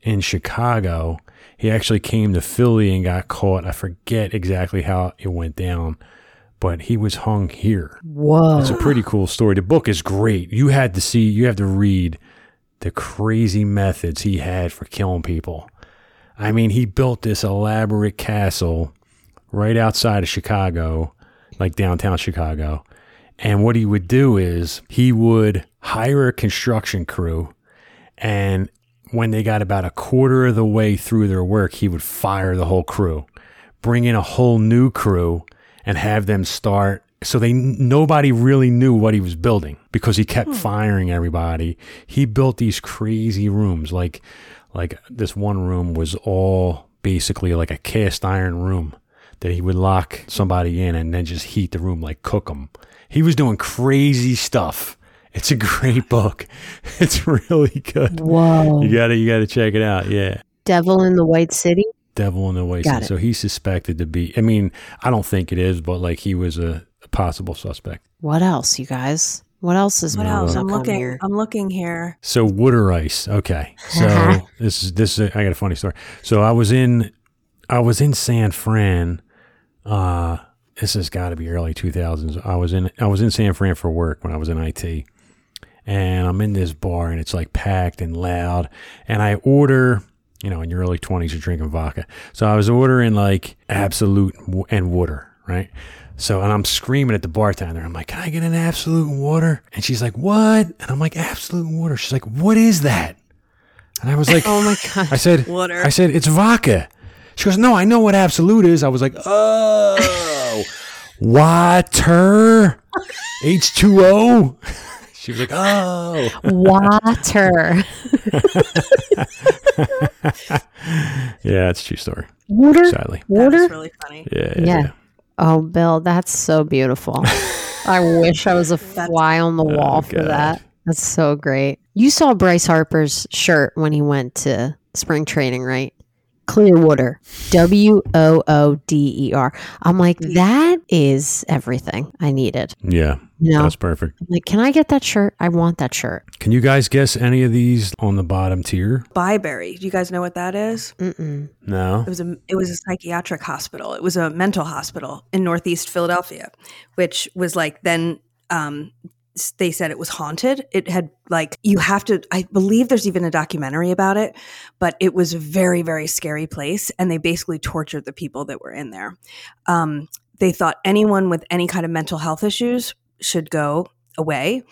in Chicago. He actually came to Philly and got caught. I forget exactly how it went down, but he was hung here. Whoa. It's a pretty cool story. The book is great. You had to see, you have to read the crazy methods he had for killing people. I mean, he built this elaborate castle right outside of Chicago like downtown Chicago. And what he would do is he would hire a construction crew and when they got about a quarter of the way through their work, he would fire the whole crew, bring in a whole new crew, and have them start. So they nobody really knew what he was building because he kept hmm. firing everybody. He built these crazy rooms, like like this one room was all basically like a cast iron room that he would lock somebody in and then just heat the room like cook them. He was doing crazy stuff. It's a great book. It's really good. Whoa. You gotta you gotta check it out. Yeah. Devil in the White City. Devil in the White Got City. it. So he's suspected to be I mean, I don't think it is, but like he was a, a possible suspect. What else, you guys? What else is What else? I'm looking. here? I'm looking here. So wood or ice? Okay. So this is this is I got a funny story. So I was in I was in San Fran. Uh this has got to be early 2000s. I was in I was in San Fran for work when I was in IT. And I'm in this bar and it's like packed and loud and I order you know, in your early 20s, you're drinking vodka. So I was ordering like Absolut and water, right? So, and I'm screaming at the bartender. I'm like, can I get an Absolut water? And she's like, what? And I'm like, Absolut water. She's like, what is that? And I was like, Oh my god. I said, Water. I said, it's vodka. She goes, no, I know what Absolut is. I was like, oh, water, H2O. She was like, oh. Water. Yeah, it's a true story, Water. sadly. Water. That's really funny. Yeah. Yeah. Oh, Bill, that's so beautiful. I wish I was a fly on the oh, wall for God. that. That's so great. You saw Bryce Harper's shirt when he went to spring training, right? Clearwater. W O O D E R. I'm like, that is everything I needed. Yeah. You know, That's perfect. I'm like, can I get that shirt? I want that shirt. Can you guys guess any of these on the bottom tier? Byberry. Do you guys know what that is? Mm-mm. No. It was a it was a psychiatric hospital. It was a mental hospital in Northeast Philadelphia, which was like then um, s- they said it was haunted. It had like you have to. I believe there's even a documentary about it, but it was a very very scary place, and they basically tortured the people that were in there. Um, they thought anyone with any kind of mental health issues should go away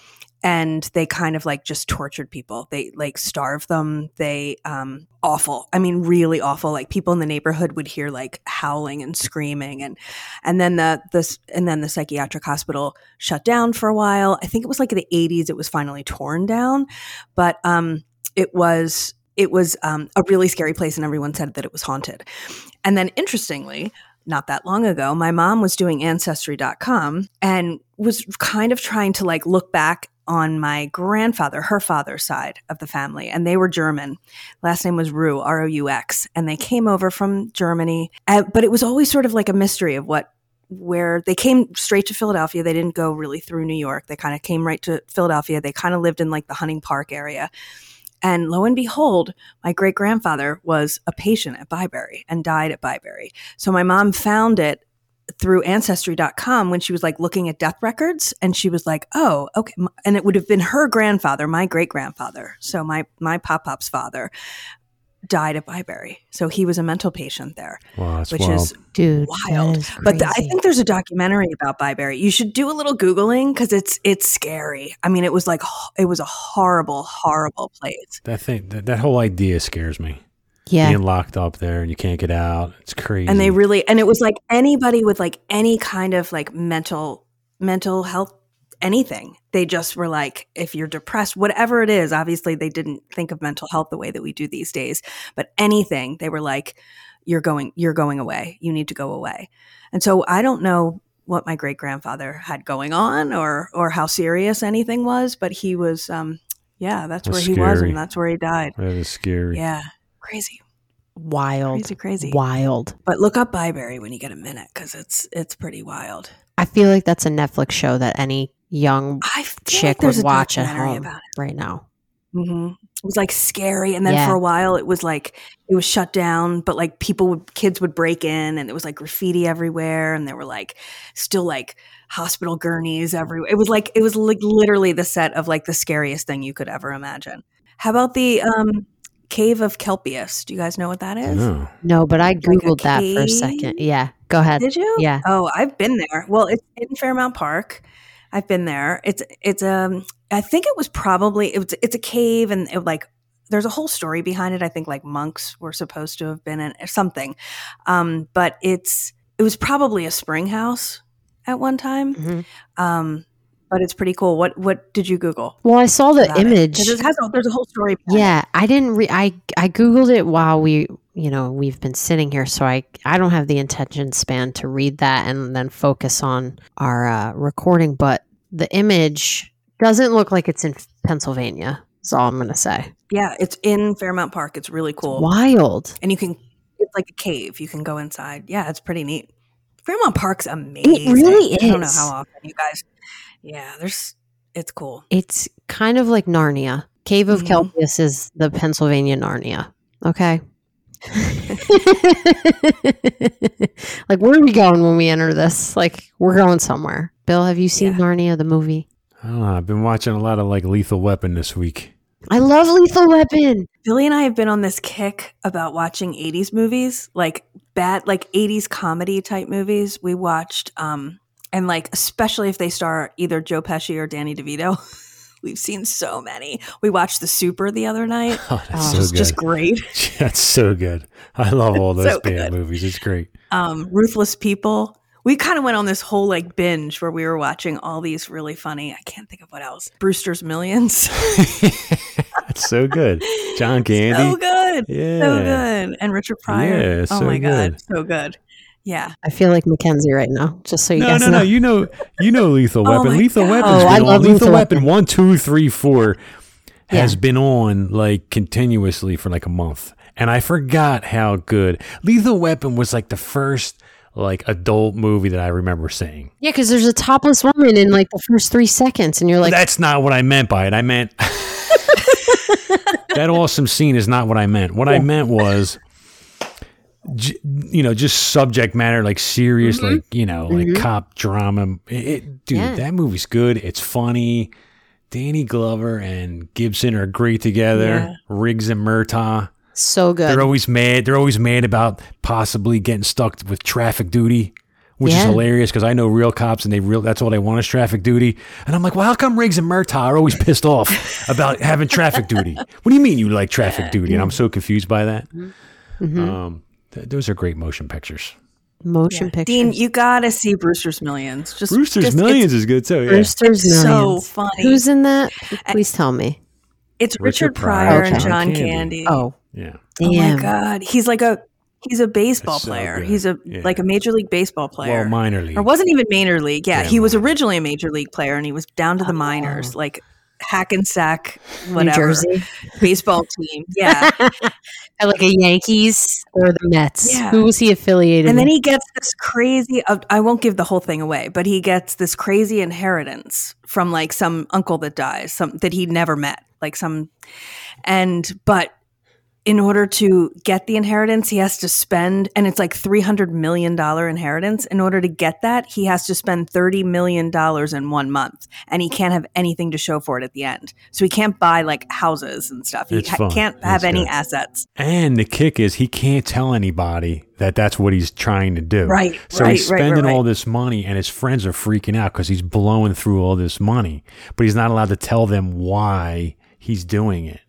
and they kind of like just tortured people. They like starved them. They um awful. I mean really awful. Like people in the neighborhood would hear like howling and screaming and and then the this and then the psychiatric hospital shut down for a while. I think it was like in the 80s it was finally torn down but um it was it was um, a really scary place and everyone said that it was haunted. And then interestingly not that long ago, my mom was doing ancestry.com and was kind of trying to like look back on my grandfather, her father's side of the family, and they were German. Last name was Roux, R O U X, and they came over from Germany. Uh, but it was always sort of like a mystery of what where they came straight to Philadelphia. They didn't go really through New York. They kind of came right to Philadelphia. They kind of lived in like the Hunting Park area. And lo and behold, my great grandfather was a patient at Byberry and died at Byberry. So my mom found it through ancestry.com when she was like looking at death records and she was like, "Oh, okay." And it would have been her grandfather, my great grandfather. So my my pop pop's father died at Byberry. So he was a mental patient there, Wow, which wild. is Dude, Wild. that is but th- I think there's a documentary about Byberry. You should do a little googling because it's it's scary. I mean, it was like it was a horrible, horrible place. that thing, that, that whole idea scares me. Yeah. Being locked up there and you can't get out. It's crazy. And they really and it was like anybody with like any kind of like mental mental health anything. They just were like if you're depressed, whatever it is, obviously they didn't think of mental health the way that we do these days, but anything, they were like you're going you're going away. You need to go away. And so I don't know what my great grandfather had going on or or how serious anything was, but he was um yeah, that's, That's where he was and that's where he died. that is scary. Yeah. Crazy. wild. Crazy, crazy. Wild. But look up Byberry when you get a minute because it's it's pretty wild. I feel like that's a Netflix show that any young chick like would watch at home right now. hmm It was like scary, and then Yeah. for a while it was like it was shut down. But like people would, kids would break in, and it was like graffiti everywhere, and there were like still like hospital gurneys everywhere. It was like it was like literally the set of like the scariest thing you could ever imagine. How about the um, cave of Kelpius? Do you guys know what that is? No. No, but I googled that for a second. Yeah. Go ahead. Did you? Yeah. Oh, I've been there. Well, it's in Fairmount Park. I've been there. It's it's um I think it was probably it was it's a cave and it, like there's a whole story behind it. I think like monks were supposed to have been in or something. Um, but it's it was probably a spring house at one time. Mhm. Um, but it's pretty cool. What what did you Google? Well, I saw the image. it? it has a, there's a whole story. behind it. Yeah, I didn't. Re- I I googled it while we, you know, we've been sitting here, so I I don't have the attention span to read that and then focus on our uh, recording. But the image doesn't look like it's in Pennsylvania. Is all I'm gonna say. yeah, it's in Fairmount Park. It's really cool. Wild. and you can it's like a cave you can go inside yeah it's pretty neat fairmount park's amazing It really is. i don't know how often you guys yeah there's it's cool It's kind of like Narnia. Cave of Mhm. Kelpius is the Pennsylvania Narnia. Okay. like, where are we going when we enter this? Like, we're going somewhere. Bill, have you seen Yeah. Narnia, the movie? Oh, I've been watching a lot of like Lethal Weapon this week. I love Lethal Weapon. billy and i have been on this kick about watching 80s movies like bad like 80s comedy type movies we watched um and like especially if they star either joe pesci or danny devito we've seen so many we watched the super the other night Oh, that's Oh, so just great That's so good. I love all those So bad good. movies. It's great. um, Ruthless People. We kind of went on this whole like binge where we were watching all these really funny. I can't think of what else. Brewster's Millions. that's so good. John Candy. so good. Yeah. So good. And Richard Pryor. Yeah, oh so my good. god, so good. Yeah. I feel like Mackenzie right now, just so you No, guys no, know. no. You know, you know, Lethal Oh Weapon. my Lethal God. Weapon's Oh, I been love on. Lethal, Lethal Weapon Weapon. one, two, three, four has Yeah. been on like continuously for like a month, and I forgot how good Lethal Weapon was. Like the first like adult movie that I remember seeing. Yeah, because there's a topless woman in like the first three seconds, and you're like, That's not what I meant by it. I meant that awesome scene is not what I meant. What I meant was, j- you know, just subject matter, like serious, like you know, like cop drama. It, it- dude, Yeah. that movie's good. It's funny. Danny Glover and Gibson are great together. Yeah. Riggs and Murtaugh. so good. They're always mad. They're always mad about possibly getting stuck with traffic duty, which is hilarious because I know real cops and they real that's all they want is traffic duty. And I'm like, well, how come Riggs and Murtaugh are always pissed off about having traffic duty? What do you mean you like traffic duty? And I'm so confused by that. Mm-hmm. Um, th- those are great motion pictures. Motion Yeah. pictures. Dean, you gotta see Brewster's Millions. Just Brewster's just- Millions is good too. Yeah. Brewster's It's, it's so funny. Who's in that? Eh, Please tell me. it's Richard Richard, Pryor, Pryor, and John Candy. Candy. Oh, yeah. Oh my god, he's like a he's a baseball so player. good. He's a Yeah. like a major league baseball player. Well, minor league. or wasn't even minor league. Yeah, Yeah, he was originally a major league player, and he was down to the oh. minors, like Hackensack, New whatever Jersey. baseball team. Yeah, like a Yankees or the Mets. Yeah. Who was he affiliated and then with? he gets this crazy. Uh, I won't give the whole thing away, but he gets this crazy inheritance from like some uncle that dies, some that he never met, like some, and but in order to get the inheritance, he has to spend, and it's like $300 million inheritance. In order to get that, he has to spend $30 million in one month, and he can't have anything to show for it at the end. So he can't buy like houses and stuff. He ha- can't have It's any good. assets. And the kick is he can't tell anybody that that's what he's trying to do. Right, So right, he's right, right, spending all right. this money, and his friends are freaking out because he's blowing through all this money, but he's not allowed to tell them why he's doing it.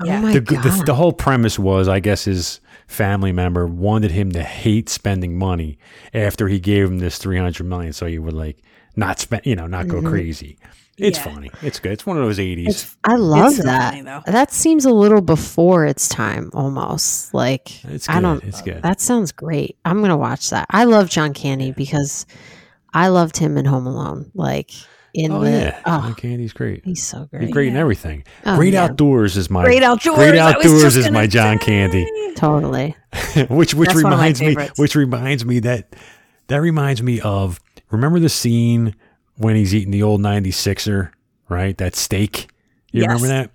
Oh yeah. Oh my The, god. the, the whole premise was, I guess, his family member wanted him to hate spending money after he gave him this three hundred million, so he would like not spend, you know, not go mm-hmm. crazy. It's Yeah. funny. It's good. It's one of those eighties. I love so that. funny, that seems a little before its time almost. Like It's I don't It's good. That sounds great. I'm gonna watch that. I love John Candy because I loved him in Home Alone. Like in Oh the yeah, ah. oh, John Candy's great. he's so great. He's great in everything. Oh, great yeah. outdoors is my Great outdoors. Great outdoors is my John say. Candy. Totally. which which That's one of my reminds me which reminds me that that reminds me of remember the scene when he's eating the old 96er right that steak you Yes. remember that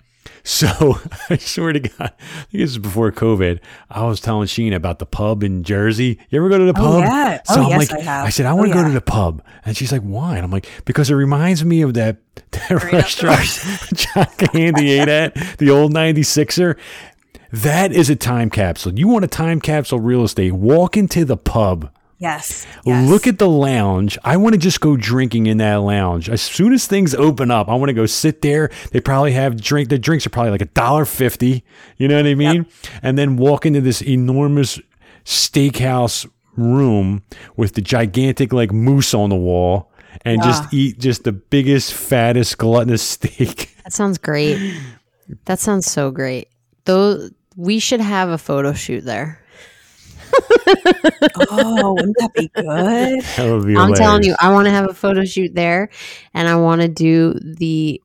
so i swear to god i think this is before covid i was telling sheen about the pub in jersey you ever go to the Oh, pub yeah. so Oh, i'm yes, like I have. I said i Oh, want to go yeah. to the pub and she's like why and i'm like because it reminds me of that, that restaurant john candy ate at the old 96er that is a time capsule. You want a time capsule real estate? Walk into the pub Yes. yes. Look at the lounge. I want to just go drinking in that lounge. As soon as things open up, I want to go sit there. They probably have drink. The drinks are probably like a dollar fifty. You know what I mean? And then walk into this enormous steakhouse room with the gigantic like moose on the wall and Yeah. just eat just the biggest, fattest, gluttonous steak. That sounds great. That sounds so great. Though we should have a photo shoot there. Oh, wouldn't that be good? That would be I'm telling you, I want to have a photo shoot there, and I want to do the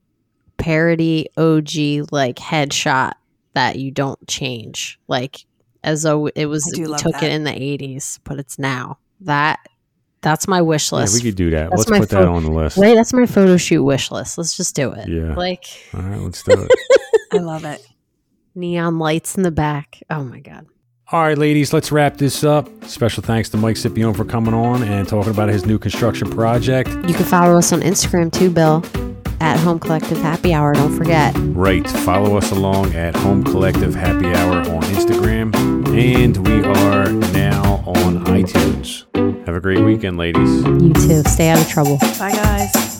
parody OG like headshot that you don't change, like as though it was I do we love took that. it in the 80s, but it's now. That that's my wish Yeah, list. we could do that. That's Let's my put that on the list. Wait, that's my photo shoot wish list. Let's just do it. Yeah. Like All right, let's do it. I love it. neon lights in the back. Oh my god. All right, ladies, let's wrap this up. Special thanks to Mike Scipione for coming on and talking about his new construction project. You can follow us on Instagram too, Bill, at Home Collective Happy Hour. Don't forget. Right. Follow us along at Home Collective Happy Hour on Instagram. And we are now on iTunes. Have a great weekend, ladies. You too. Stay out of trouble. Bye, guys.